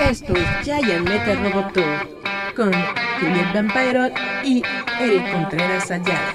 Esto es Giant Metal Roboto con Juliet Vampiro y Eric Contreras Ayala.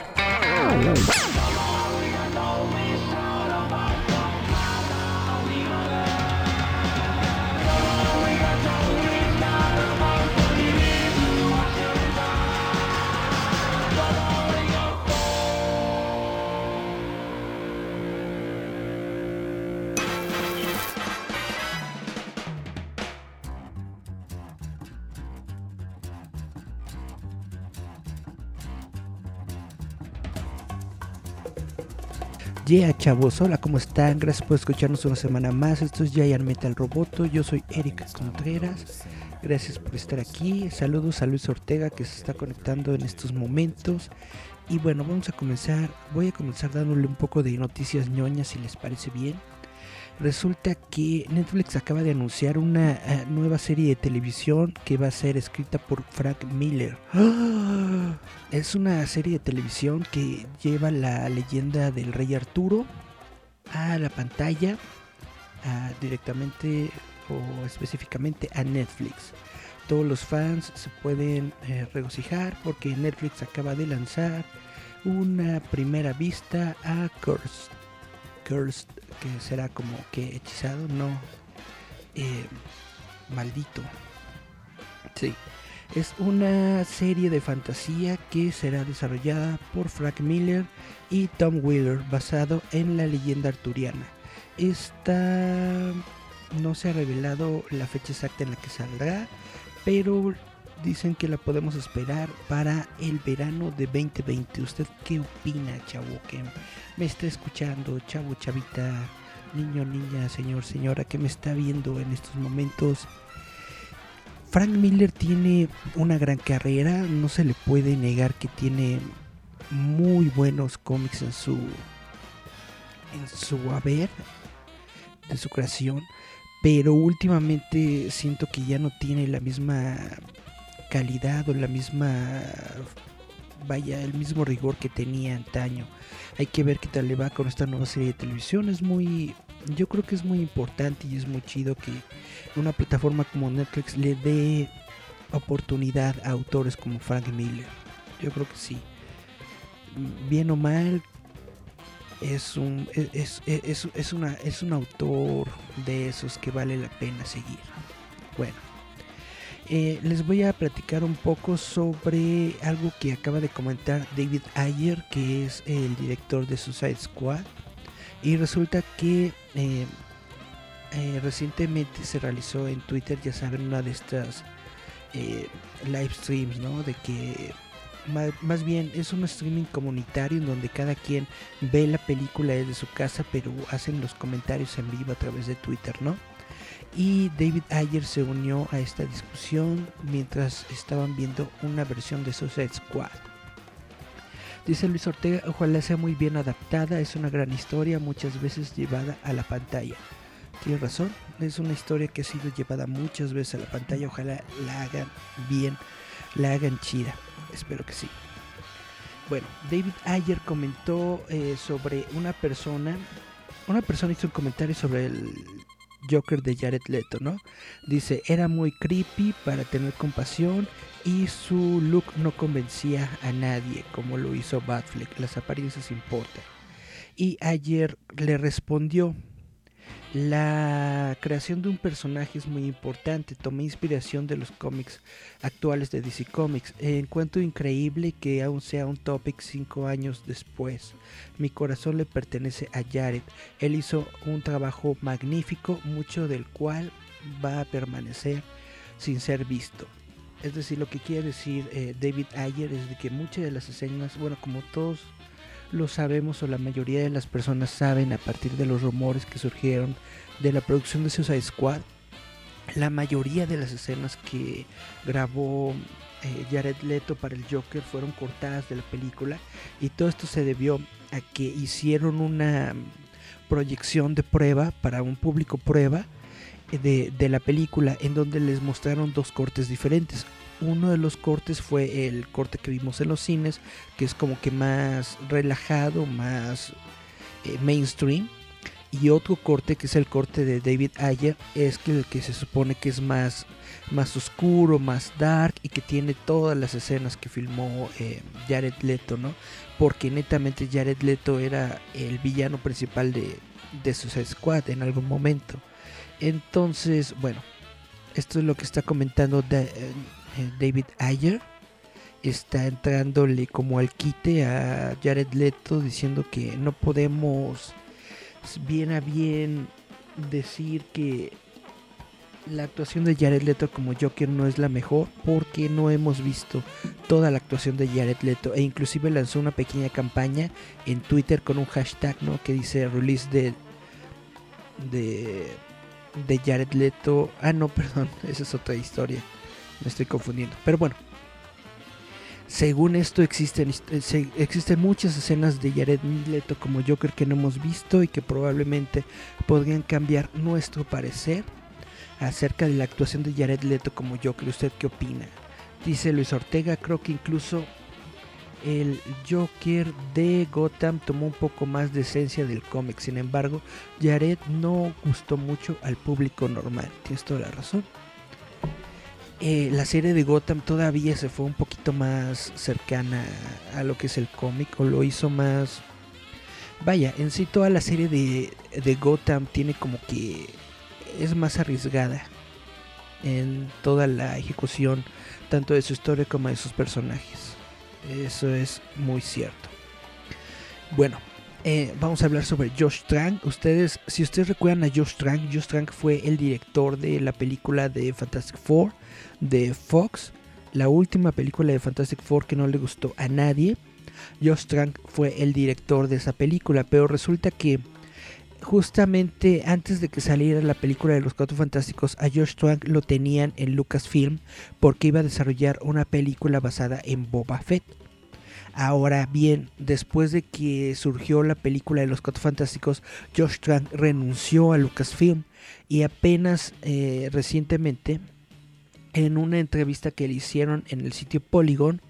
Yeah, chavos, hola, ¿cómo están? Gracias por escucharnos una semana más. Esto es Giant Metal Roboto. Yo soy Erika Contreras. Gracias por estar aquí. Saludos a Luis Ortega que se está conectando en estos momentos. Y bueno, vamos a comenzar. Voy a comenzar dándole un poco de noticias ñoñas si les parece bien. Resulta que Netflix acaba de anunciar una uh, nueva serie de televisión que va a ser escrita por Frank Miller. Es una serie de televisión que lleva la leyenda del rey Arturo a la pantalla directamente o específicamente a Netflix. Todos los fans se pueden eh, regocijar porque Netflix acaba de lanzar una primera vista a Cursed. Cursed, que será como que hechizado, no eh, maldito. Sí, es una serie de fantasía que será desarrollada por Frank Miller y Tom Wheeler, basado en la leyenda arturiana. Esta no se ha revelado la fecha exacta en la que saldrá, pero dicen que la podemos esperar para el verano de 2020. ¿Usted qué opina, chavo? Que me está escuchando, chavo, chavita, niño, niña, señor, señora, que me está viendo en estos momentos. Frank Miller tiene una gran carrera, no se le puede negar que tiene muy buenos cómics en su en su haber de su creación, pero últimamente siento que ya no tiene la misma calidad o la misma vaya el mismo rigor que tenía antaño. Hay que ver qué tal le va con esta nueva serie de televisión. Es muy yo creo que es muy importante y es muy chido que una plataforma como Netflix le dé oportunidad a autores como Frank Miller. Yo creo que sí. Bien o mal es un es, es, es, una es un autor de esos que vale la pena seguir. Bueno eh, les voy a platicar un poco sobre algo que acaba de comentar David Ayer, que es el director de Suicide Squad. Y resulta que eh, eh, recientemente se realizó en Twitter, ya saben, una de estas live streams, ¿no? De que más, bien es un streaming comunitario en donde cada quien ve la película desde su casa, pero hacen los comentarios en vivo a través de Twitter, ¿no? Y David Ayer se unió a esta discusión mientras estaban viendo una versión de Suicide Squad. Dice Luis Ortega, ojalá sea muy bien adaptada, es una gran historia, muchas veces llevada a la pantalla. Tiene razón, es una historia que ha sido llevada muchas veces a la pantalla, ojalá la hagan bien, la hagan chida, espero que sí. Bueno, David Ayer comentó eh, sobre una persona, una persona hizo un comentario sobre el Joker de Jared Leto, ¿no? Dice, era muy creepy para tener compasión y su look no convencía a nadie como lo hizo Batfleck, las apariencias importan. Y ayer le respondió, la creación de un personaje es muy importante. Tomé inspiración de los cómics actuales de DC Comics. Encuentro increíble que aún sea un topic cinco años después. Mi corazón le pertenece a Jared. Él hizo un trabajo magnífico, mucho del cual va a permanecer sin ser visto. Es decir, lo que quiere decir eh, David Ayer es de que muchas de las escenas, bueno, como todos lo sabemos o la mayoría de las personas saben a partir de los rumores que surgieron de la producción de Suicide Squad, la mayoría de las escenas que grabó eh, Jared Leto para el Joker fueron cortadas de la película y todo esto se debió a que hicieron una proyección de prueba para un público prueba de, de la película en donde les mostraron dos cortes diferentes uno de los cortes fue el corte que vimos en los cines, que es como que más relajado, más eh, mainstream. y otro corte que es el corte de David Ayer es que el que se supone que es más más oscuro, más dark y que tiene todas las escenas que filmó eh, Jared Leto, ¿no? Porque netamente Jared Leto era el villano principal de, de Suicide Squad en algún momento. Entonces, bueno, esto es lo que está comentando eh, David Ayer. Está entrándole como al quite a Jared Leto diciendo que no podemos bien a bien decir que la actuación de Jared Leto como Joker no es la mejor porque no hemos visto toda la actuación de Jared Leto e inclusive lanzó una pequeña campaña en Twitter con un hashtag ¿no? que dice release de, de de Jared Leto ah no perdón esa es otra historia me estoy confundiendo pero bueno según esto existen, eh, existen muchas escenas de Jared Leto como Joker que no hemos visto y que probablemente podrían cambiar nuestro parecer acerca de la actuación de Jared Leto como Joker. ¿Usted qué opina? Dice Luis Ortega, creo que incluso el Joker de Gotham tomó un poco más de esencia del cómic. Sin embargo, Jared no gustó mucho al público normal. Tienes toda la razón. Eh, la serie de Gotham todavía se fue un poquito más cercana a lo que es el cómic o lo hizo más... Vaya, en sí toda la serie de, de Gotham tiene como que es más arriesgada en toda la ejecución, tanto de su historia como de sus personajes. Eso es muy cierto. Bueno, eh, vamos a hablar sobre Josh Trank. Ustedes, si ustedes recuerdan a Josh Trank, Josh Trank fue el director de la película de Fantastic Four de Fox, la última película de Fantastic Four que no le gustó a nadie. Josh Trank fue el director de esa película, pero resulta que justamente antes de que saliera la película de los Cuatro Fantásticos, a Josh Trank lo tenían en Lucasfilm porque iba a desarrollar una película basada en Boba Fett. Ahora bien, después de que surgió la película de los Cuatro Fantásticos, Josh Trank renunció a Lucasfilm y apenas eh, recientemente, en una entrevista que le hicieron en el sitio Polygon,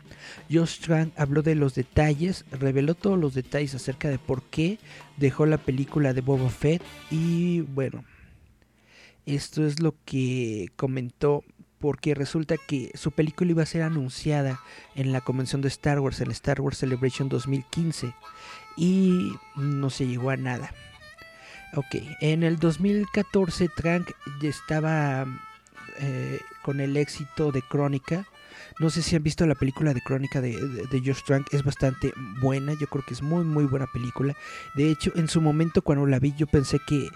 Josh Trank habló de los detalles, reveló todos los detalles acerca de por qué dejó la película de Boba Fett y bueno, esto es lo que comentó porque resulta que su película iba a ser anunciada en la convención de Star Wars, en Star Wars Celebration 2015 y no se llegó a nada. Ok, en el 2014 Trank estaba eh, con el éxito de Crónica no sé si han visto la película de Crónica de, de, Trank, es bastante buena, yo creo que es muy muy buena película. De hecho, en su momento cuando la vi yo pensé que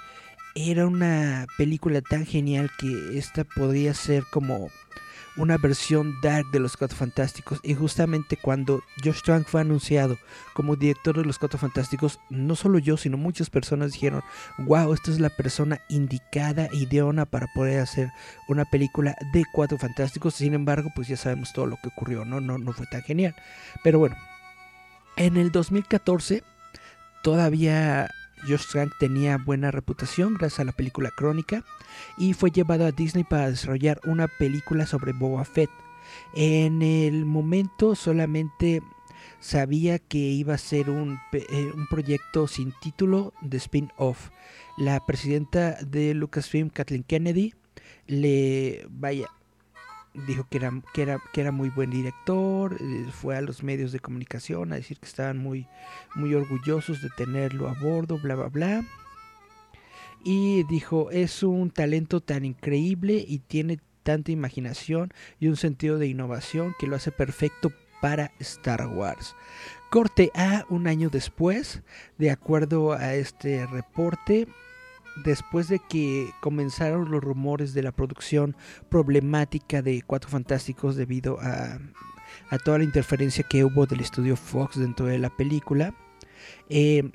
era una película tan genial que esta podría ser como una versión dark de los Cuatro Fantásticos y justamente cuando Josh Trank fue anunciado como director de los Cuatro Fantásticos, no solo yo, sino muchas personas dijeron, wow, esta es la persona indicada, ideona para poder hacer una película de Cuatro Fantásticos, sin embargo, pues ya sabemos todo lo que ocurrió, ¿no? No, no fue tan genial. Pero bueno, en el 2014 todavía Josh Trank tenía buena reputación gracias a la película Crónica y fue llevado a Disney para desarrollar una película sobre Boba Fett. En el momento solamente sabía que iba a ser un, eh, un proyecto sin título de spin-off. La presidenta de Lucasfilm, Kathleen Kennedy, le vaya dijo que era, que era, que era muy buen director, eh, fue a los medios de comunicación a decir que estaban muy, muy orgullosos de tenerlo a bordo, bla, bla, bla. Y dijo, es un talento tan increíble y tiene tanta imaginación y un sentido de innovación que lo hace perfecto para Star Wars. Corte A un año después, de acuerdo a este reporte, después de que comenzaron los rumores de la producción problemática de Cuatro Fantásticos debido a, toda la interferencia que hubo del estudio Fox dentro de la película, eh,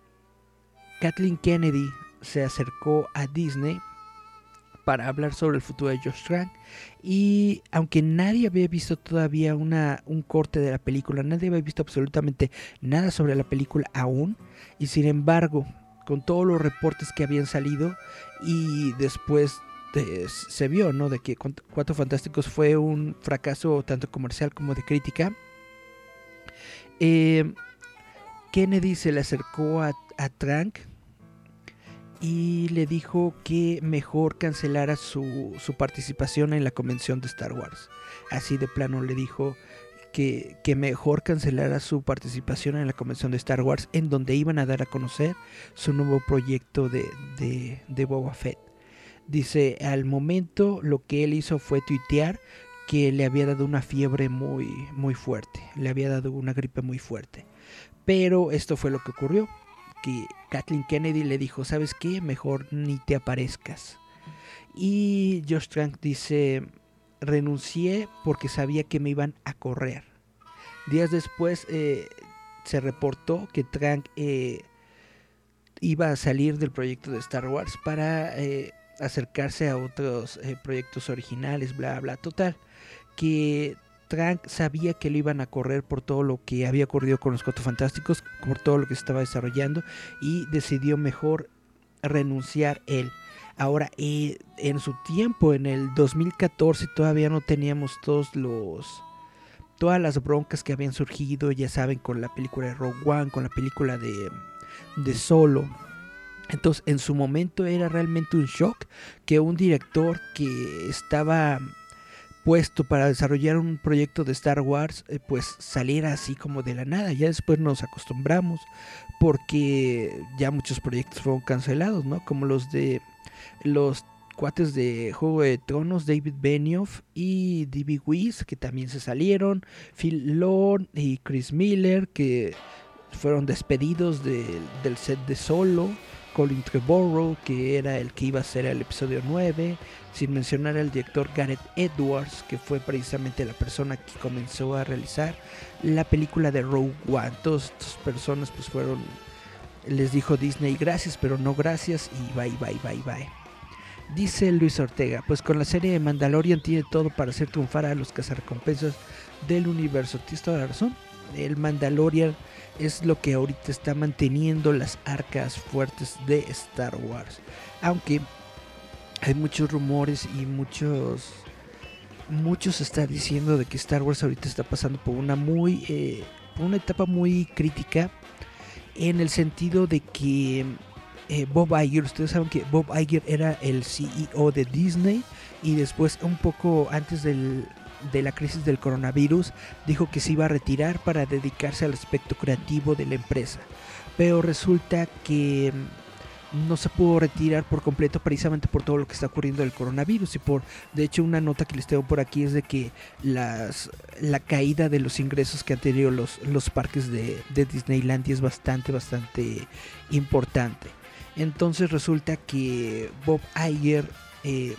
Kathleen Kennedy se acercó a Disney para hablar sobre el futuro de Josh Trank y aunque nadie había visto todavía una, un corte de la película, nadie había visto absolutamente nada sobre la película aún y sin embargo con todos los reportes que habían salido y después se vio, ¿no? De que Cuatro Fantásticos fue un fracaso tanto comercial como de crítica. Eh, Kennedy se le acercó a, Trank y le dijo que mejor cancelara su, su participación en la convención de Star Wars. Así de plano le dijo que, mejor cancelara su participación en la convención de Star Wars, en donde iban a dar a conocer su nuevo proyecto de Boba Fett. Dice, al momento lo que él hizo fue tuitear que le había dado una fiebre muy, muy fuerte, le había dado una gripe muy fuerte. Pero esto fue lo que ocurrió, que Kathleen Kennedy le dijo, ¿sabes qué? Mejor ni te aparezcas. Y Josh Trank dice, renuncié porque sabía que me iban a correr. Días después eh, se reportó que Trank eh, iba a salir del proyecto de Star Wars para eh, acercarse a otros eh, proyectos originales, bla, bla, total. Que Trank sabía que lo iban a correr por todo lo que había ocurrido con los Cuatro Fantásticos, por todo lo que se estaba desarrollando y decidió mejor renunciar él. Ahora, eh, en su tiempo, en el 2014, todavía no teníamos todos los todas las broncas que habían surgido, ya saben, con la película de Rogue One, con la película de, de Solo. Entonces, en su momento era realmente un shock que un director que estaba puesto para desarrollar un proyecto de Star Wars, eh, pues saliera así como de la nada. Ya después nos acostumbramos porque ya muchos proyectos fueron cancelados, ¿no? Como los de los cuates de Juego de Tronos, David Benioff y D.B. Weiss, que también se salieron, Phil Lord y Chris Miller, que fueron despedidos de, del set de Solo. Colin Trevorrow, que era el que iba a ser el episodio 9, sin mencionar al director Gareth Edwards, que fue precisamente la persona que comenzó a realizar la película de Rogue One. Todas estas personas pues fueron, les dijo Disney gracias, pero no gracias y bye, bye, bye, bye. Dice Luis Ortega, pues con la serie de Mandalorian tiene todo para hacer triunfar a los cazarrecompensas del universo. Tienes toda la razón. El Mandalorian es lo que ahorita está manteniendo las arcas fuertes de Star Wars. Aunque hay muchos rumores y muchos muchos están diciendo de que Star Wars ahorita está pasando por una muy eh, por una etapa muy crítica en el sentido de que eh, Bob Iger, ustedes saben que Bob Iger era el CEO de Disney y después un poco antes del de la crisis del coronavirus, dijo que se iba a retirar para dedicarse al aspecto creativo de la empresa. Pero resulta que no se pudo retirar por completo precisamente por todo lo que está ocurriendo del coronavirus y por de hecho una nota que les tengo por aquí es de que las la caída de los ingresos que han tenido los, los parques de, de es bastante bastante importante. Entonces resulta que Bob Iger eh,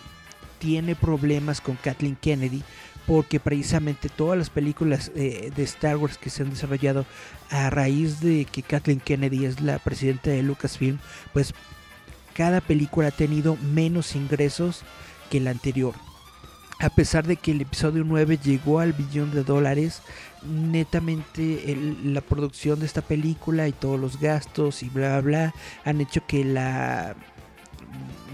tiene problemas con Kathleen Kennedy porque precisamente todas las películas eh, de Star Wars que se han desarrollado a raíz de que Kathleen Kennedy es la presidenta de Lucasfilm, pues cada película ha tenido menos ingresos que la anterior. A pesar de que el episodio 9 llegó al billón de dólares, netamente la producción de esta película y todos los gastos y bla bla bla han hecho que la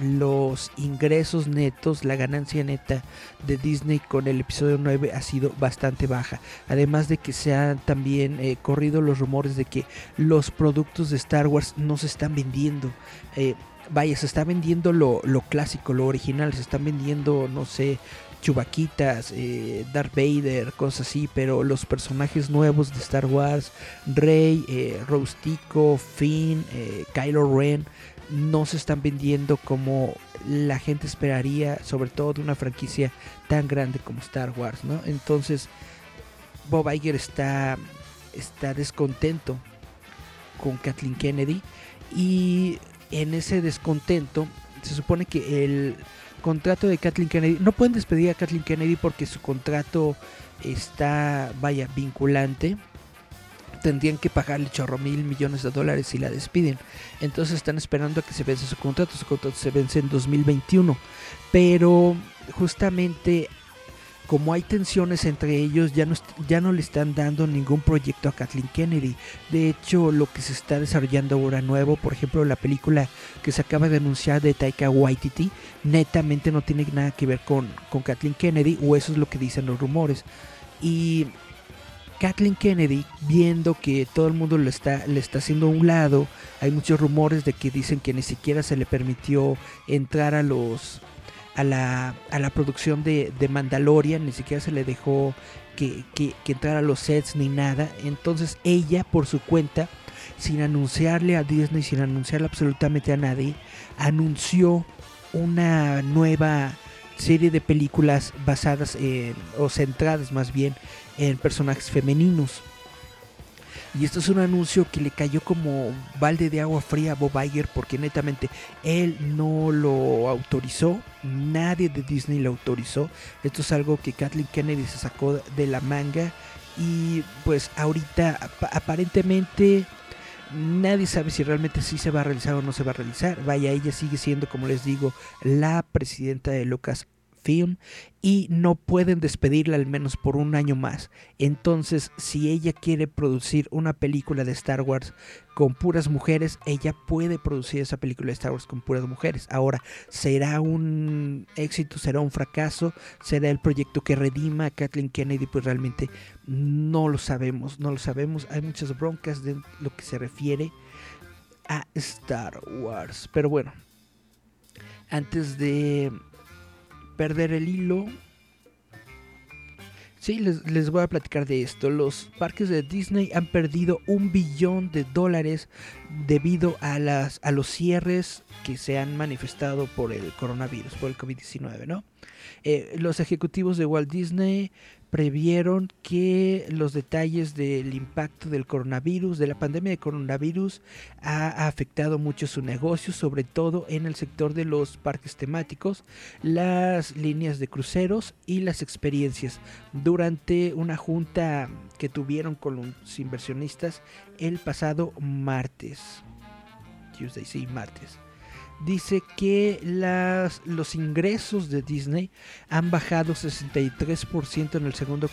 los ingresos netos, la ganancia neta de Disney con el episodio 9 ha sido bastante baja. Además de que se han también eh, corrido los rumores de que los productos de Star Wars no se están vendiendo. Eh, vaya, se está vendiendo lo, clásico, lo original, se están vendiendo, no sé, chubaquitas, eh, Darth Vader, cosas así, pero los personajes nuevos de Star Wars, Rey, eh, Finn, Kylo Ren, no se están vendiendo como la gente esperaría, sobre todo de una franquicia tan grande como Star Wars, ¿no? Entonces, Bob Iger está, está descontento con Kathleen Kennedy y en ese descontento se supone que el contrato de Kathleen Kennedy, no pueden despedir a Kathleen Kennedy porque su contrato está, vaya, vinculante tendrían que pagarle chorro mil millones de dólares si la despiden. Entonces están esperando a que se vence su contrato. Su contrato se vence en 2021. Pero justamente como hay tensiones entre ellos, ya no, ya no le están dando ningún proyecto a Kathleen Kennedy. De hecho, lo que se está desarrollando ahora nuevo, por ejemplo, la película que se acaba de anunciar de Taika Waititi, netamente no tiene nada que ver con, con Kathleen Kennedy, o eso es lo que dicen los rumores. Y Kathleen Kennedy, viendo que todo el mundo le está, le está haciendo a un lado, hay muchos rumores de que dicen que ni siquiera se le permitió entrar a los a la, a la producción de, de Mandalorian, ni siquiera se le dejó que, que, que entrara a los sets ni nada. Entonces ella, por su cuenta, sin anunciarle a Disney, sin anunciarle absolutamente a nadie, anunció una nueva serie de películas basadas en, o centradas más bien en personajes femeninos. Y esto es un anuncio que le cayó como balde de agua fría a Bob Iger porque netamente él no lo autorizó, nadie de Disney lo autorizó. Esto es algo que Kathleen Kennedy se sacó de la manga y pues ahorita aparentemente nadie sabe si realmente sí se va a realizar o no se va a realizar. Vaya, ella sigue siendo, como les digo, la presidenta de Lucas Y no pueden despedirla al menos por un año más. Entonces, si ella quiere producir una película de Star Wars con puras mujeres, ella puede producir esa película de Star Wars con puras mujeres. Ahora, ¿será un éxito? ¿Será un fracaso? ¿Será el proyecto que redima a Kathleen Kennedy? Pues realmente no lo sabemos, no lo sabemos. Hay muchas broncas de lo que se refiere a Star Wars. Pero bueno, antes de perder el hilo. Sí, les, les, voy a platicar de esto. Los parques de Disney han perdido un billón de dólares debido a, las, a los cierres que se han manifestado por el coronavirus, por el COVID-19, ¿no? Eh, los ejecutivos de Walt Disney previeron que los detalles del impacto del coronavirus, de la pandemia de coronavirus, ha afectado mucho su negocio, sobre todo en el sector de los parques temáticos, las líneas de cruceros y las experiencias. Durante una junta que tuvieron con los inversionistas el pasado martes. Tuesday, sí, martes dice que las, los ingresos de Disney han bajado 63% en el segundo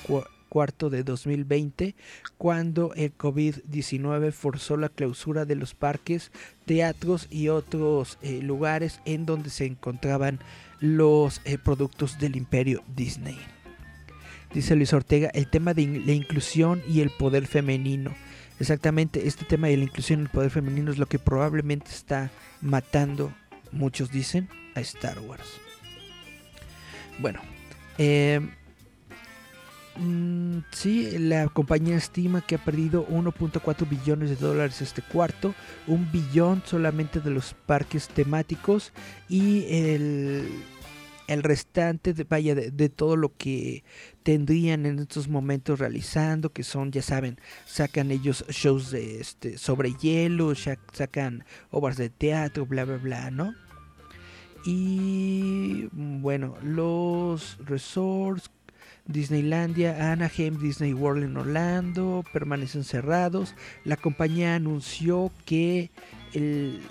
cuarto de 2020 cuando el COVID-19 forzó la clausura de los parques, teatros y otros eh, lugares en donde se encontraban los eh, productos del imperio Disney. Dice Luis Ortega, el tema de la inclusión y el poder femenino. Exactamente, este tema de la inclusión y el poder femenino es lo que probablemente está matando, muchos dicen, a Star Wars. Bueno, eh, mm, sí, la compañía estima que ha perdido 1.4 billones de dólares este cuarto, un billón solamente de los parques temáticos y el el restante de, vaya de, todo lo que tendrían en estos momentos realizando que son ya saben sacan ellos shows de este sobre hielo sacan obras de teatro bla bla bla no y bueno los resorts Disneylandia, Anaheim, Disney World en Orlando permanecen cerrados. La compañía anunció que el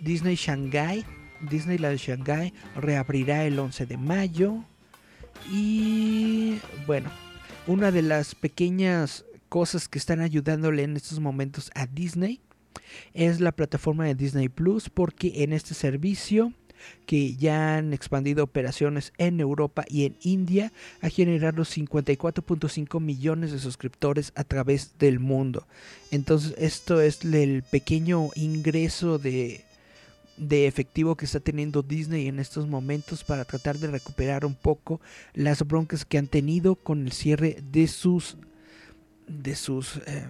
Disney Shanghai Disneyland Shanghai reabrirá el 11 de mayo. Y bueno, una de las pequeñas cosas que están ayudándole en estos momentos a Disney es la plataforma de Disney Plus porque en este servicio que ya han expandido operaciones en Europa y en India ha generado 54.5 millones de suscriptores a través del mundo. Entonces esto es el pequeño ingreso de de efectivo que está teniendo Disney en estos momentos para tratar de recuperar un poco las broncas que han tenido con el cierre de sus de sus eh,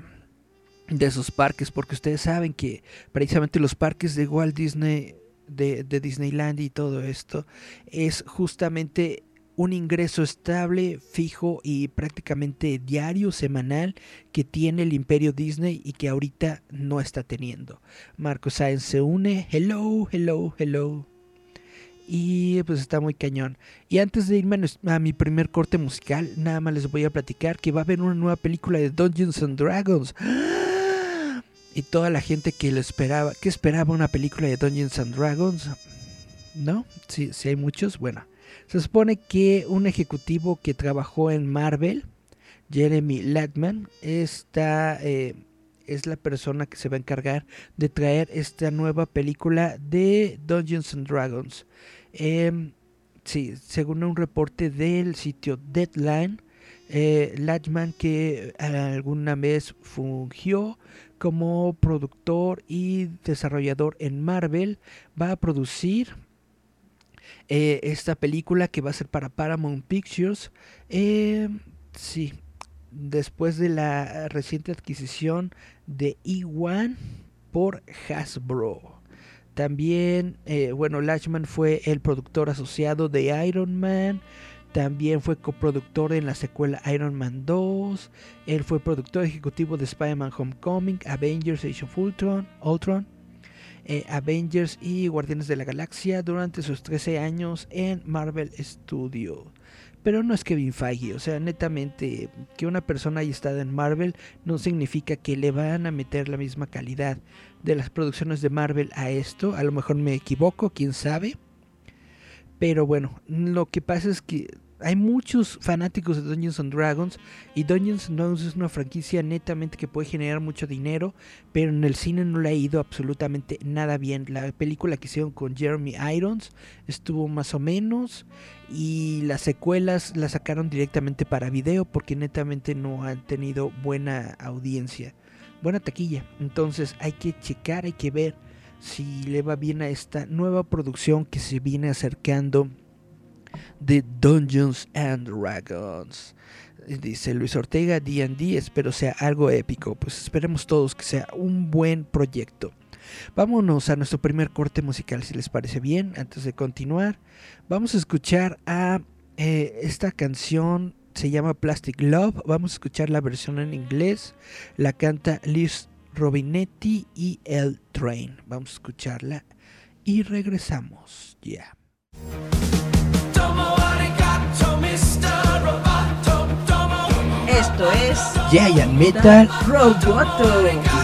de sus parques. Porque ustedes saben que precisamente los parques de Walt Disney de, de Disneyland y todo esto es justamente un ingreso estable, fijo y prácticamente diario, semanal que tiene el imperio Disney y que ahorita no está teniendo. Marco Sáenz se une, hello, hello, hello. Y pues está muy cañón. Y antes de irme a mi primer corte musical, nada más les voy a platicar que va a haber una nueva película de Dungeons and Dragons. Y toda la gente que lo esperaba, que esperaba una película de Dungeons and Dragons, ¿no? Si, si hay muchos, bueno se supone que un ejecutivo que trabajó en Marvel, Jeremy Latman, está, eh, es la persona que se va a encargar de traer esta nueva película de Dungeons and Dragons. Eh, sí, según un reporte del sitio Deadline, Eh, Lachman que alguna vez fungió como productor y desarrollador en Marvel, va a producir eh, esta película que va a ser para Paramount Pictures. Eh, sí, después de la reciente adquisición de E1 por Hasbro. También, eh, bueno, Lachman fue el productor asociado de Iron Man. También fue coproductor en la secuela Iron Man 2. Él fue productor ejecutivo de Spider-Man Homecoming, Avengers Age of Ultron, Ultron eh, Avengers y Guardianes de la Galaxia durante sus 13 años en Marvel Studios. Pero no es Kevin Feige, o sea, netamente que una persona haya estado en Marvel no significa que le van a meter la misma calidad de las producciones de Marvel a esto. A lo mejor me equivoco, quién sabe. Pero bueno, lo que pasa es que hay muchos fanáticos de Dungeons and Dragons y Dungeons and Dragons es una franquicia netamente que puede generar mucho dinero, pero en el cine no le ha ido absolutamente nada bien. La película que hicieron con Jeremy Irons estuvo más o menos y las secuelas las sacaron directamente para video porque netamente no han tenido buena audiencia, buena taquilla. Entonces hay que checar, hay que ver si le va bien a esta nueva producción que se viene acercando de Dungeons and Dragons. Dice Luis Ortega, D&D, espero sea algo épico. Pues esperemos todos que sea un buen proyecto. Vámonos a nuestro primer corte musical, si les parece bien. Antes de continuar, vamos a escuchar a eh, esta canción. Se llama Plastic Love. Vamos a escuchar la versión en inglés. La canta Liz Robinetti y El Train. Vamos a escucharla y regresamos. Ya. Esto es Giant Metal Roboto.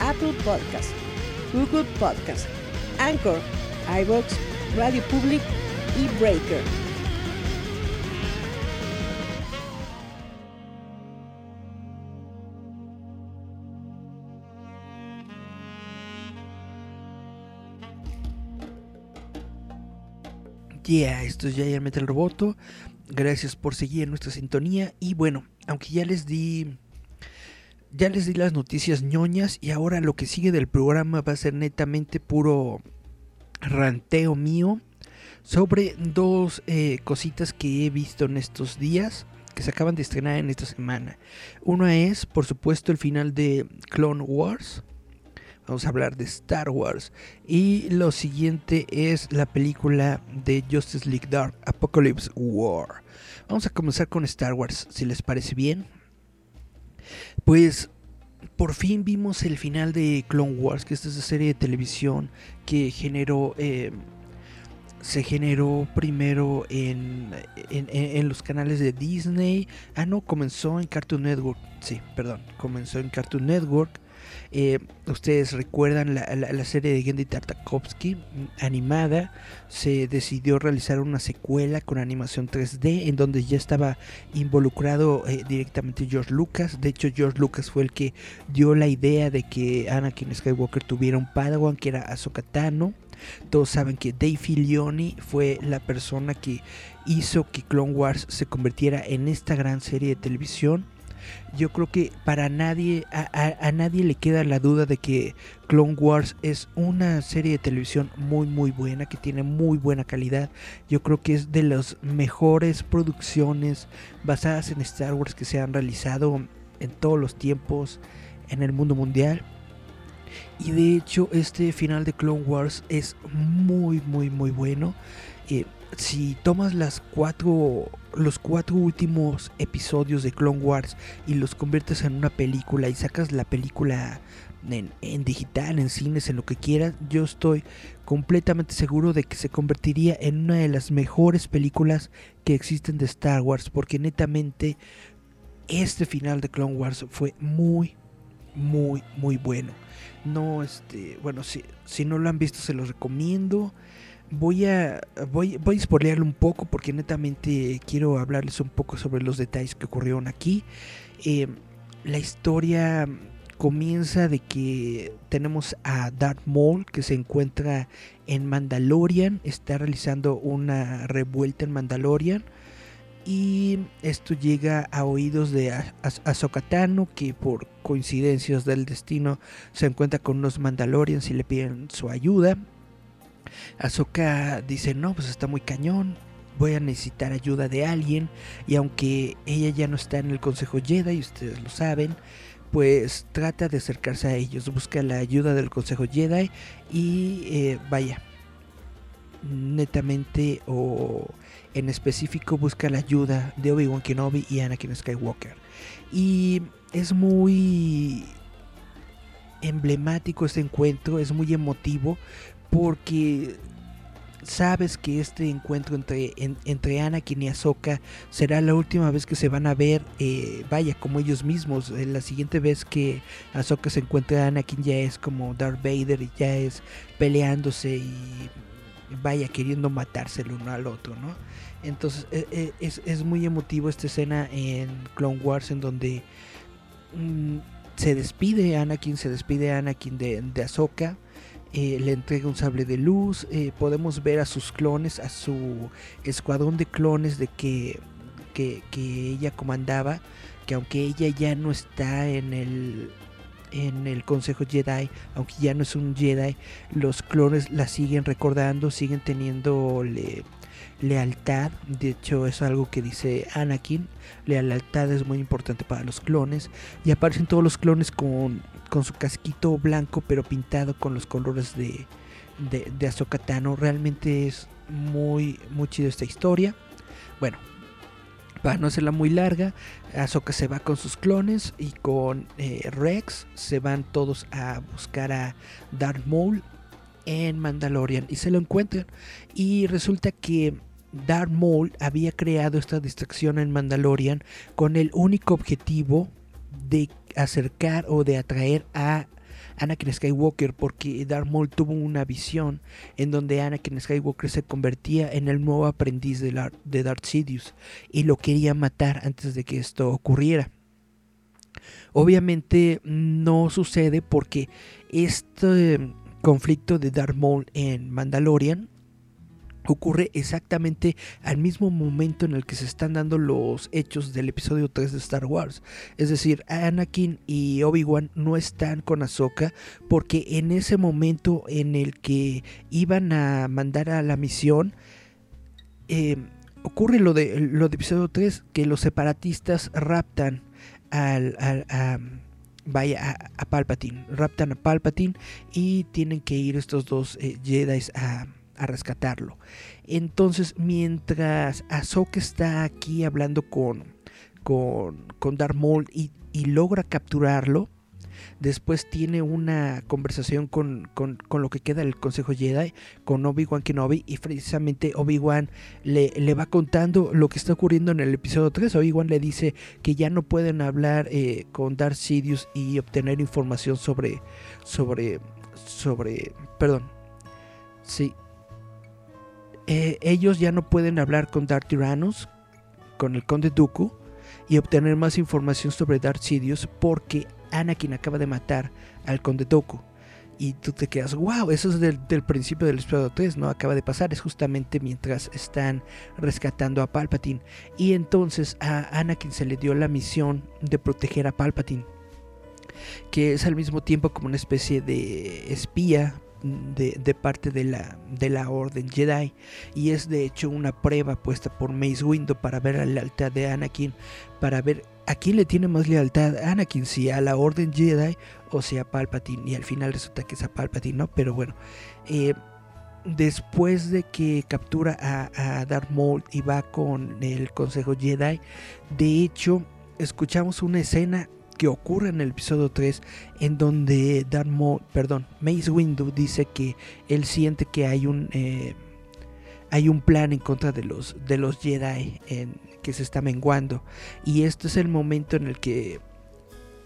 Apple Podcast, Google Podcast, Anchor, iVoox, Radio Public y Breaker. Yeah, esto es Giant Metal Roboto. Gracias por seguir nuestra sintonía. Y bueno, aunque ya les di. Ya les di las noticias ñoñas. Y ahora lo que sigue del programa va a ser netamente puro ranteo mío. Sobre dos eh, cositas que he visto en estos días. Que se acaban de estrenar en esta semana. Una es, por supuesto, el final de Clone Wars. Vamos a hablar de Star Wars. Y lo siguiente es la película de Justice League Dark Apocalypse War. Vamos a comenzar con Star Wars, si les parece bien. Pues por fin vimos el final de Clone Wars, que esta es una serie de televisión que generó... eh, se generó primero en, en- en los canales de Disney. Ah, no, comenzó en Cartoon Network. Sí, perdón, comenzó en Cartoon Network. Eh, Ustedes recuerdan la, la- serie de Gendy Tartakovsky animada. Se decidió realizar una secuela con animación 3D en donde ya estaba involucrado eh, directamente George Lucas. De hecho, George Lucas fue el que dio la idea de que Anakin Skywalker tuviera un Padawan que era Ahsoka Tano. Todos saben que Dave Filoni fue la persona que hizo que Clone Wars se convirtiera en esta gran serie de televisión. Yo creo que para nadie, a, nadie le queda la duda de que Clone Wars es una serie de televisión muy muy buena, que tiene muy buena calidad. Yo creo que es de las mejores producciones basadas en Star Wars que se han realizado en todos los tiempos en el mundo mundial. Y de hecho este final de Clone Wars es muy muy muy bueno. Eh, si tomas las cuatro, los cuatro últimos episodios de Clone Wars y los conviertes en una película y sacas la película en, en digital, en cines, en lo que quieras, yo estoy completamente seguro de que se convertiría en una de las mejores películas que existen de Star Wars, porque netamente este final de Clone Wars fue muy, muy, muy bueno. No, este, bueno, si, si no lo han visto se los recomiendo. Voy a, voy, voy a spoilearlo un poco porque netamente quiero hablarles un poco sobre los detalles que ocurrieron aquí. Eh, la historia comienza de que tenemos a Darth Maul que se encuentra en Mandalorian, está realizando una revuelta en Mandalorian y esto llega a oídos de A- Az- Ahsoka Tano que por coincidencias del destino se encuentra con unos Mandalorians y le piden su ayuda. Ahsoka dice, no, pues está muy cañón, voy a necesitar ayuda de alguien. Y aunque ella ya no está en el Consejo Jedi, ustedes lo saben, pues trata de acercarse a ellos, busca la ayuda del Consejo Jedi y eh, vaya. netamente o en específico busca la ayuda de Obi-Wan Kenobi y Anakin Skywalker. Y es muy emblemático este encuentro, es muy emotivo porque sabes que este encuentro entre, en- entre Anakin y Ahsoka será la última vez que se van a ver, eh, vaya, como ellos mismos. Eh, La siguiente vez que Ahsoka se encuentre a Anakin ya es como Darth Vader y ya es peleándose y vaya queriendo matarse el uno al otro, ¿no? Entonces eh, eh, es, es muy emotivo esta escena en Clone Wars en donde mm, se despide Anakin, se despide Anakin de, de Ahsoka, eh, le entrega un sable de luz, eh, podemos ver a sus clones, a su escuadrón de clones de que, que, que ella comandaba, que aunque ella ya no está en el en el Consejo Jedi, aunque ya no es un Jedi, los clones la siguen recordando, siguen teniendo le- lealtad. De hecho, es algo que dice Anakin. Lealtad es muy importante para los clones. Y aparecen todos los clones con, con su casquito blanco, pero pintado con los colores de, de, de Ahsoka Tano. Realmente es muy, muy chido esta historia. Bueno, para no hacerla muy larga, Ahsoka se va con sus clones y con eh, Rex se van todos a buscar a Darth Maul en Mandalorian y se lo encuentran y resulta que Darth Maul había creado esta distracción en Mandalorian con el único objetivo de acercar o de atraer a Anakin Skywalker porque Darth Maul tuvo una visión en donde Anakin Skywalker se convertía en el nuevo aprendiz de, la- de Darth Sidious y lo quería matar antes de que esto ocurriera. Obviamente no sucede porque este conflicto de Darth Maul en Mandalorian ocurre exactamente al mismo momento en el que se están dando los hechos del episodio 3 de Star Wars. Es decir, Anakin y Obi-Wan no están con Ahsoka porque en ese momento en el que iban a mandar a la misión, eh, ocurre lo de, lo de episodio 3, que los separatistas raptan al, a, vaya, a, a Palpatine, raptan a Palpatine y tienen que ir estos dos eh, Jedi a, a rescatarlo. Entonces, mientras Ahsoka está aquí hablando con, con, con Darth Maul y, logra capturarlo, después tiene una conversación con, con, con lo que queda del Consejo Jedi, con Obi-Wan Kenobi, y precisamente Obi-Wan le, le va contando lo que está ocurriendo en el episodio 3. Obi-Wan le dice que ya no pueden hablar eh, con Darth Sidious y obtener información sobre, sobre, sobre, perdón, sí. Eh, ellos ya no pueden hablar con Darth Tyrannus, con el Conde Dooku, y obtener más información sobre Darth Sidious porque Anakin acaba de matar al Conde Dooku. Y tú te quedas, wow, eso es del, del principio del episodio 3, ¿no? Acaba de pasar, es justamente mientras están rescatando a Palpatine. Y entonces a Anakin se le dio la misión de proteger a Palpatine, que es al mismo tiempo como una especie de espía de, parte de la, de la Orden Jedi. Y es de hecho una prueba puesta por Mace Windu para ver la lealtad de Anakin, para ver a quién le tiene más lealtad Anakin, si a la Orden Jedi o si a Palpatine. Y al final resulta que es a Palpatine, ¿no? Pero bueno, eh, después de que captura a, a Darth Maul y va con el Consejo Jedi, de hecho, escuchamos una escena que ocurre en el episodio 3 en donde Maul, perdón, Mace Windu dice que él siente que hay un eh, hay un plan en contra de los de los Jedi que se está menguando. Y este es el momento en el que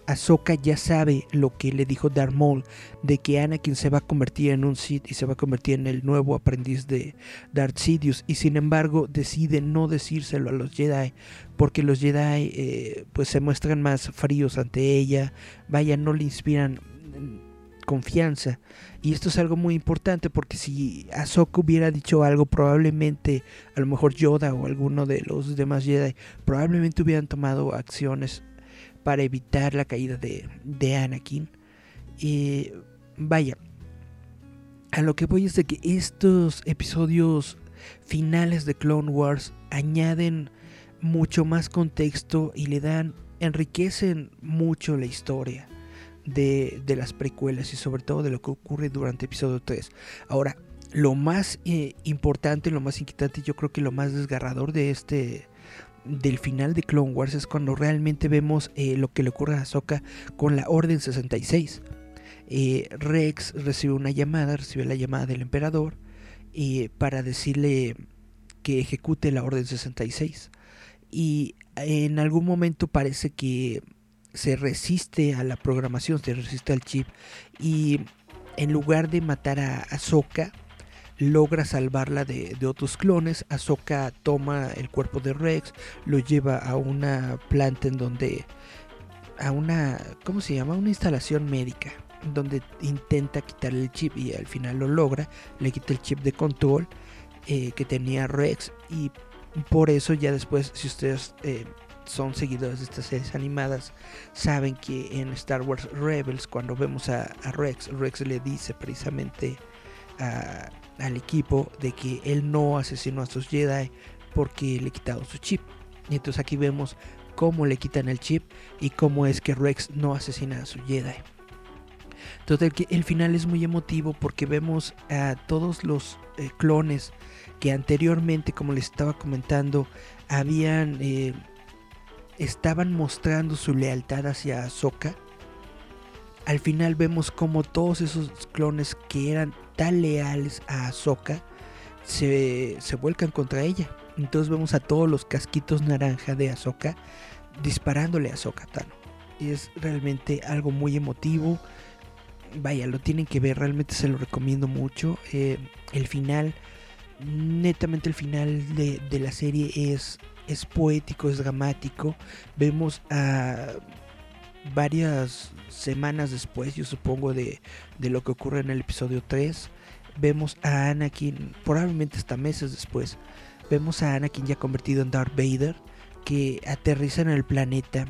Ahsoka ya sabe lo que le dijo Darth Maul de que Anakin se va a convertir en un Sith y se va a convertir en el nuevo aprendiz de Darth Sidious. Y sin embargo decide no decírselo a los Jedi porque los Jedi eh, pues se muestran más fríos ante ella, vaya no le inspiran mm, confianza. Y esto es algo muy importante porque si Ahsoka hubiera dicho algo probablemente a lo mejor Yoda o alguno de los demás Jedi probablemente hubieran tomado acciones para evitar la caída de, de Anakin. Y vaya, a lo que voy es de que estos episodios finales de Clone Wars añaden mucho más contexto y le dan, enriquecen mucho la historia de, de las precuelas y sobre todo de lo que ocurre durante episodio 3. Ahora, lo más eh, importante, lo más inquietante, yo creo que lo más desgarrador de este del final de Clone Wars es cuando realmente vemos eh, lo que le ocurre a Ahsoka con la Orden 66. Eh, Rex recibe una llamada, recibe la llamada del emperador eh, para decirle que ejecute la Orden 66. Y en algún momento parece que se resiste a la programación, se resiste al chip y en lugar de matar a Ahsoka, logra salvarla de, de otros clones. Ahsoka toma el cuerpo de Rex, lo lleva a una planta en donde. a una. ¿cómo se llama? Una instalación médica. Donde intenta quitarle el chip y al final lo logra. Le quita el chip de control eh, que tenía Rex. Y por eso ya después, si ustedes eh, son seguidores de estas series animadas, saben que en Star Wars Rebels, cuando vemos a, a Rex, Rex le dice precisamente a, al equipo de que él no asesinó a sus Jedi porque le quitaron su chip. Y entonces aquí vemos cómo le quitan el chip y cómo es que Rex no asesina a su Jedi. Entonces el, final es muy emotivo porque vemos a todos los eh, clones que anteriormente, como les estaba comentando, habían eh, estaban mostrando su lealtad hacia Ahsoka. Al final vemos como todos esos clones que eran tan leales a Ahsoka se, se vuelcan contra ella. Entonces vemos a todos los casquitos naranja de Ahsoka disparándole a Ahsoka Tano. Y es realmente algo muy emotivo. Vaya, lo tienen que ver, realmente se lo recomiendo mucho. Eh, el final, netamente el final de, de la serie es, es poético, es dramático. Vemos a varias semanas después, yo supongo, de, de lo que ocurre en el episodio 3, vemos a Anakin, probablemente hasta meses después, vemos a Anakin ya convertido en Darth Vader, que aterriza en el planeta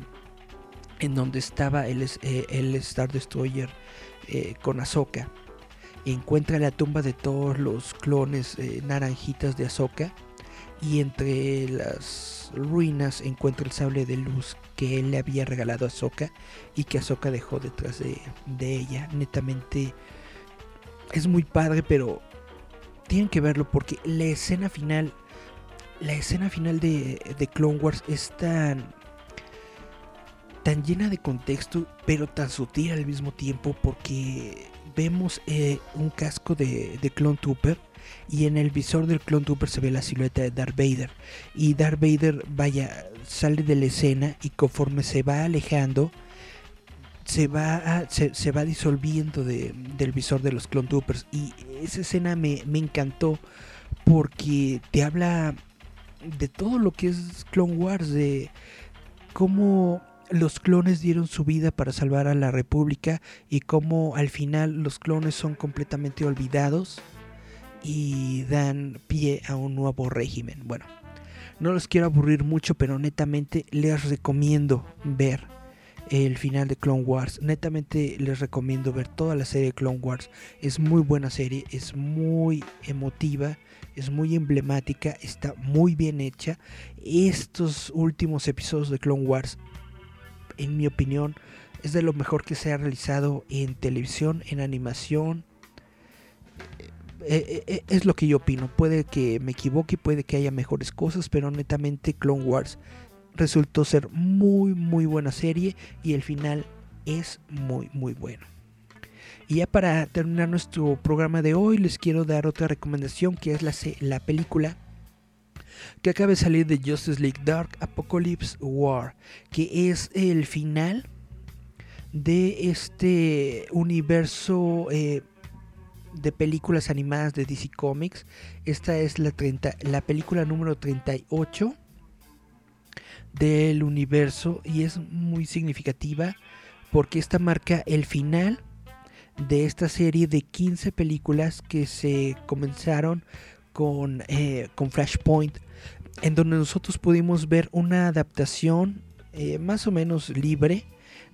en donde estaba el, eh, el Star Destroyer eh, con Ahsoka. Encuentra la tumba de todos los clones eh, naranjitas de Ahsoka y entre las ruinas encuentra el sable de luz que él le había regalado a Ahsoka y que Ahsoka dejó detrás de, de ella. Netamente es muy padre, pero tienen que verlo porque la escena final, la escena final de, de Clone Wars es tan tan llena de contexto, pero tan sutil al mismo tiempo porque vemos eh, un casco de, de Clone Trooper y en el visor del Clone Trooper se ve la silueta de Darth Vader. Y Darth Vader vaya sale de la escena y conforme se va alejando se va a- se, se va disolviendo de- del visor de los Clone Troopers y esa escena me, me encantó porque te habla de todo lo que es Clone Wars de cómo los clones dieron su vida para salvar a la República y cómo al final los clones son completamente olvidados y dan pie a un nuevo régimen. Bueno, no los quiero aburrir mucho, pero netamente les recomiendo ver el final de Clone Wars. Netamente les recomiendo ver toda la serie de Clone Wars. Es muy buena serie, es muy emotiva, es muy emblemática, está muy bien hecha. Estos últimos episodios de Clone Wars, en mi opinión, es de lo mejor que se ha realizado en televisión, en animación. Eh, eh, eh, es lo que yo opino. Puede que me equivoque, puede que haya mejores cosas, pero netamente Clone Wars resultó ser muy muy buena serie y el final es muy muy bueno. Y ya para terminar nuestro programa de hoy les quiero dar otra recomendación que es la, la película que acaba de salir de Justice League Dark Apocalypse War, que es el final de este universo de películas animadas de DC Comics. Esta es la, 30, la película número 38 del universo y es muy significativa porque esta marca el final de esta serie de 15 películas que se comenzaron con, eh, con Flashpoint, en donde nosotros pudimos ver una adaptación eh, más o menos libre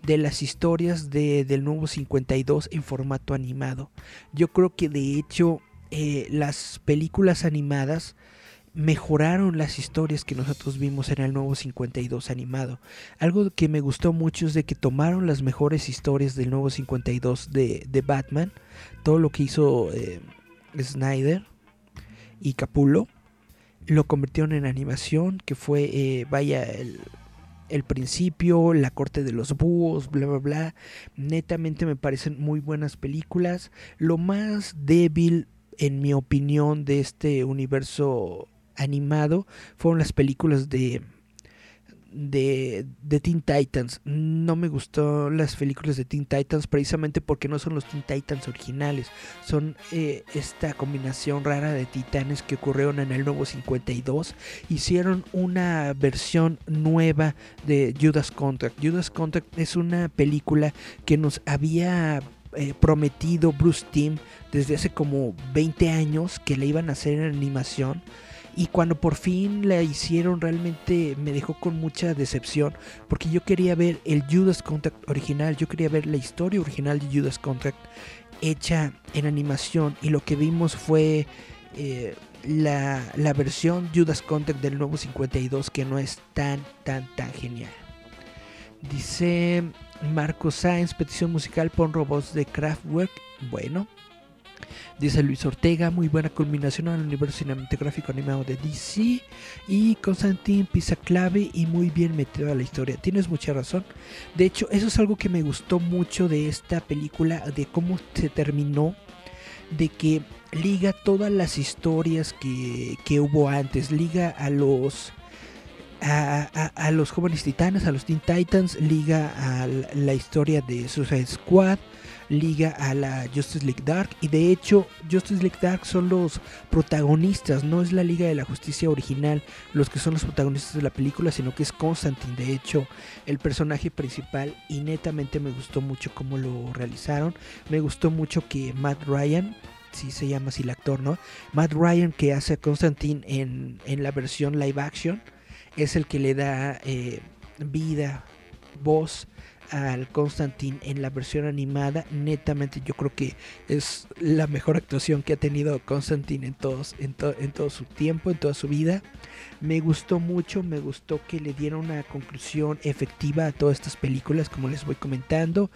de las historias de, del nuevo 52 en formato animado. Yo creo que de hecho eh, las películas animadas mejoraron las historias que nosotros vimos en el nuevo 52 animado. Algo que me gustó mucho es de que tomaron las mejores historias del nuevo 52 de, de Batman, todo lo que hizo eh, Snyder y Capullo lo convirtieron en animación, que fue, eh, vaya, el, el principio, la corte de los búhos, bla, bla, bla. Netamente me parecen muy buenas películas. Lo más débil, en mi opinión, de este universo animado fueron las películas de de, de Teen Titans. No me gustó las películas de Teen Titans precisamente porque no son los Teen Titans originales. Son eh, esta combinación rara de titanes que ocurrieron en el nuevo 52. Hicieron una versión nueva de Judas Contract. Judas Contract es una película que nos había eh, prometido Bruce Timm desde hace como 20 años que la iban a hacer en animación y cuando por fin la hicieron realmente me dejó con mucha decepción porque yo quería ver el Judas Contract original, yo quería ver la historia original de Judas Contract hecha en animación y lo que vimos fue eh, la, la versión Judas Contract del nuevo 52 que no es tan tan tan genial. Dice Marco Sáenz, petición musical pon robots de Kraftwerk. Bueno, Dice Luis Ortega, muy buena culminación al universo cinematográfico animado de DC. Y Constantine pisa clave y muy bien metido a la historia. Tienes mucha razón. De hecho, eso es algo que me gustó mucho de esta película, de cómo se terminó, de que liga todas las historias que, que hubo antes, liga a los... A, los jóvenes titanes, a los Teen Titans, liga a la- historia de Suicide Squad, liga a la Justice League Dark y de hecho Justice League Dark son los protagonistas, no es la Liga de la Justicia original los que son los protagonistas de la película, sino que es Constantine, de hecho el personaje principal y netamente me gustó mucho cómo lo realizaron, me gustó mucho que Matt Ryan si se llama así el actor, ¿no? Matt Ryan que hace a Constantine en, en la versión live action es el que le da eh, vida, voz al Constantine en la versión animada. Netamente yo creo que es la mejor actuación que ha tenido Constantine en, todos, en, en todo su tiempo, en toda su vida. Me gustó mucho, me gustó que le dieron una conclusión efectiva a todas estas películas, como les voy comentando.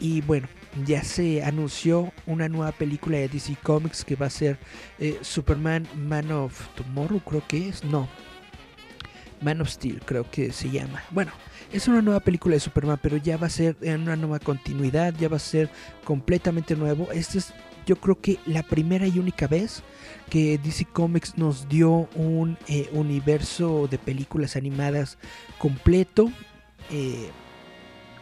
Y bueno, ya se anunció una nueva película de DC Comics que va a ser eh, Superman Man of Tomorrow, creo que es. No. Man of Steel, creo que se llama. Bueno, es una nueva película de Superman, pero ya va a ser en una nueva continuidad, ya va a ser completamente nuevo. Esta es, yo creo que la primera y única vez que DC Comics nos dio un eh, universo de películas animadas completo. eh,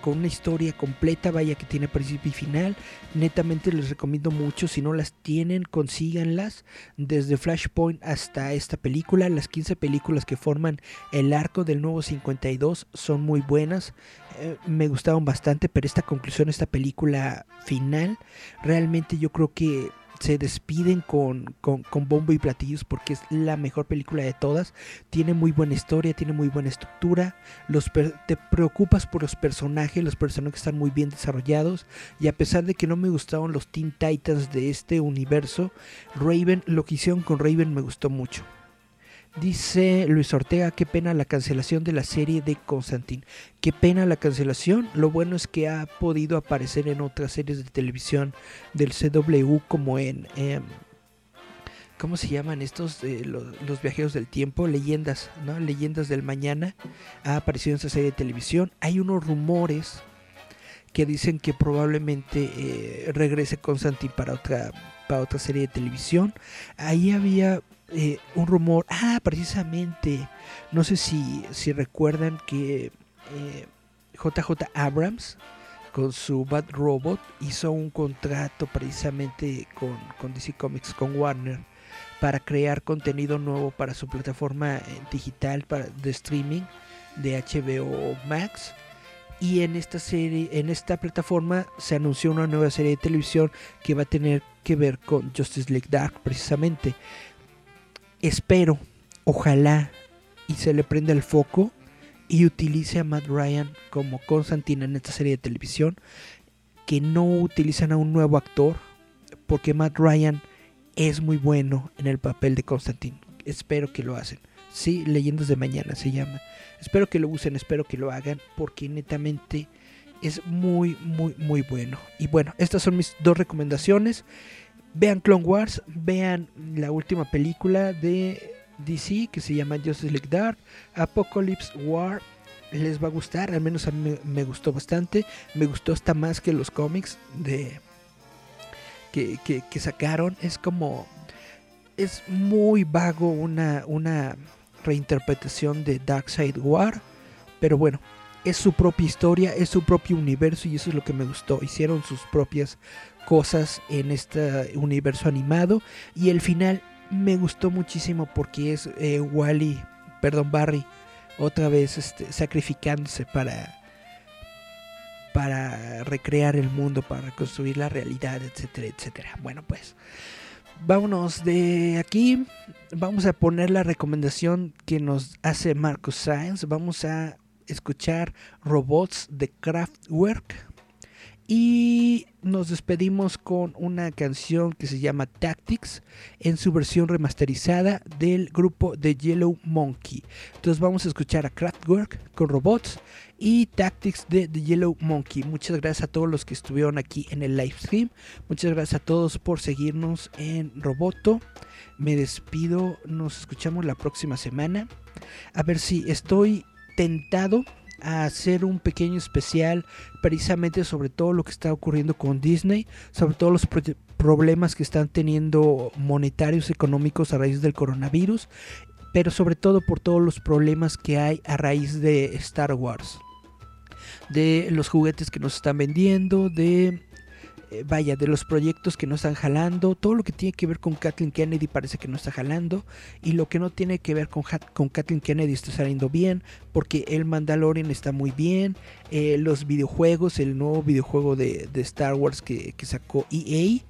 con una historia completa, vaya que tiene principio y final. Netamente les recomiendo mucho, si no las tienen, consíganlas. Desde Flashpoint hasta esta película, las 15 películas que forman el arco del nuevo 52 son muy buenas. Eh, me gustaron bastante, pero esta conclusión, esta película final, realmente yo creo que se despiden con, con, con bombo y platillos porque es la mejor película de todas. Tiene muy buena historia, tiene muy buena estructura. Los te preocupas por los personajes, los personajes están muy bien desarrollados. Y a pesar de que no me gustaron los Teen Titans de este universo, Raven, lo que hicieron con Raven me gustó mucho. Dice Luis Ortega, qué pena la cancelación de la serie de Constantine. Qué pena la cancelación. Lo bueno es que ha podido aparecer en otras series de televisión del CW como en... em, ¿Cómo se llaman estos? eh, los, viajeros del tiempo, leyendas, ¿no? Leyendas del mañana. Ha aparecido en esa serie de televisión. Hay unos rumores que dicen que probablemente eh, regrese Constantine para otra, para otra serie de televisión. Ahí había eh, un rumor, ah, precisamente, no sé si, si recuerdan que eh, JJ Abrams con su Bad Robot hizo un contrato precisamente con, con DC Comics, con Warner, para crear contenido nuevo para su plataforma eh, digital para, de streaming de HBO Max. Y en esta serie, en esta plataforma se anunció una nueva serie de televisión que va a tener que ver con Justice League Dark precisamente espero, ojalá, y se le prenda el foco y utilice a Matt Ryan como Constantine en esta serie de televisión, que no utilizan a un nuevo actor, porque Matt Ryan es muy bueno en el papel de Constantine. Espero que lo hacen. Sí, Leyendas de Mañana se llama. Espero que lo usen, espero que lo hagan, porque netamente es muy, muy, muy bueno. Y bueno, estas son mis dos recomendaciones vean Clone Wars, vean la última película de DC que se llama Justice League Dark, Apocalypse War. Les va a gustar, al menos a mí me, gustó bastante. Me gustó hasta más que los cómics de que, que- sacaron. Es como. Es muy vago una, una reinterpretación de Darkseid War. Pero bueno, es su propia historia, es su propio universo y eso es lo que me gustó. Hicieron sus propias cosas en este universo animado y el final me gustó muchísimo porque es eh, Wally, perdón Barry, otra vez este, sacrificándose para para recrear el mundo, para reconstruir la realidad, etcétera, etcétera. Bueno, pues vámonos de aquí. Vamos a poner la recomendación que nos hace Marcos Sáenz. Vamos a escuchar Robots de Kraftwerk. Y nos despedimos con una canción que se llama Tactics en su versión remasterizada del grupo de Yellow Monkey. Entonces vamos a escuchar a Kraftwerk con robots y Tactics de The Yellow Monkey. Muchas gracias a todos los que estuvieron aquí en el live stream. Muchas gracias a todos por seguirnos en Roboto. Me despido, nos escuchamos la próxima semana. A ver si estoy tentado a hacer un pequeño especial precisamente sobre todo lo que está ocurriendo con Disney, sobre todos los pro- problemas que están teniendo monetarios económicos a raíz del coronavirus, pero sobre todo por todos los problemas que hay a raíz de Star Wars, de los juguetes que nos están vendiendo, de eh, vaya, de los proyectos que no están jalando, todo lo que tiene que ver con Kathleen Kennedy parece que no está jalando, y lo que no tiene que ver con, Kathleen Kennedy está saliendo bien, porque el Mandalorian está muy bien, eh, los videojuegos, el nuevo videojuego de, Star Wars que, sacó EA,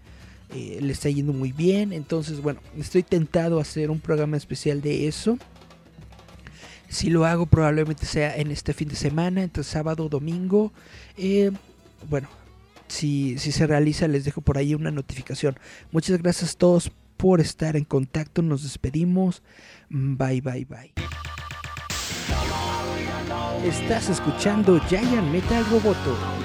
eh, le está yendo muy bien, entonces bueno, estoy tentado a hacer un programa especial de eso. Si lo hago probablemente sea en este fin de semana, entre sábado domingo. Bueno, si, si se realiza les dejo por ahí una notificación. Muchas gracias a todos por estar en contacto. Nos despedimos. Bye, bye, bye. Estás escuchando Giant Metal Roboto.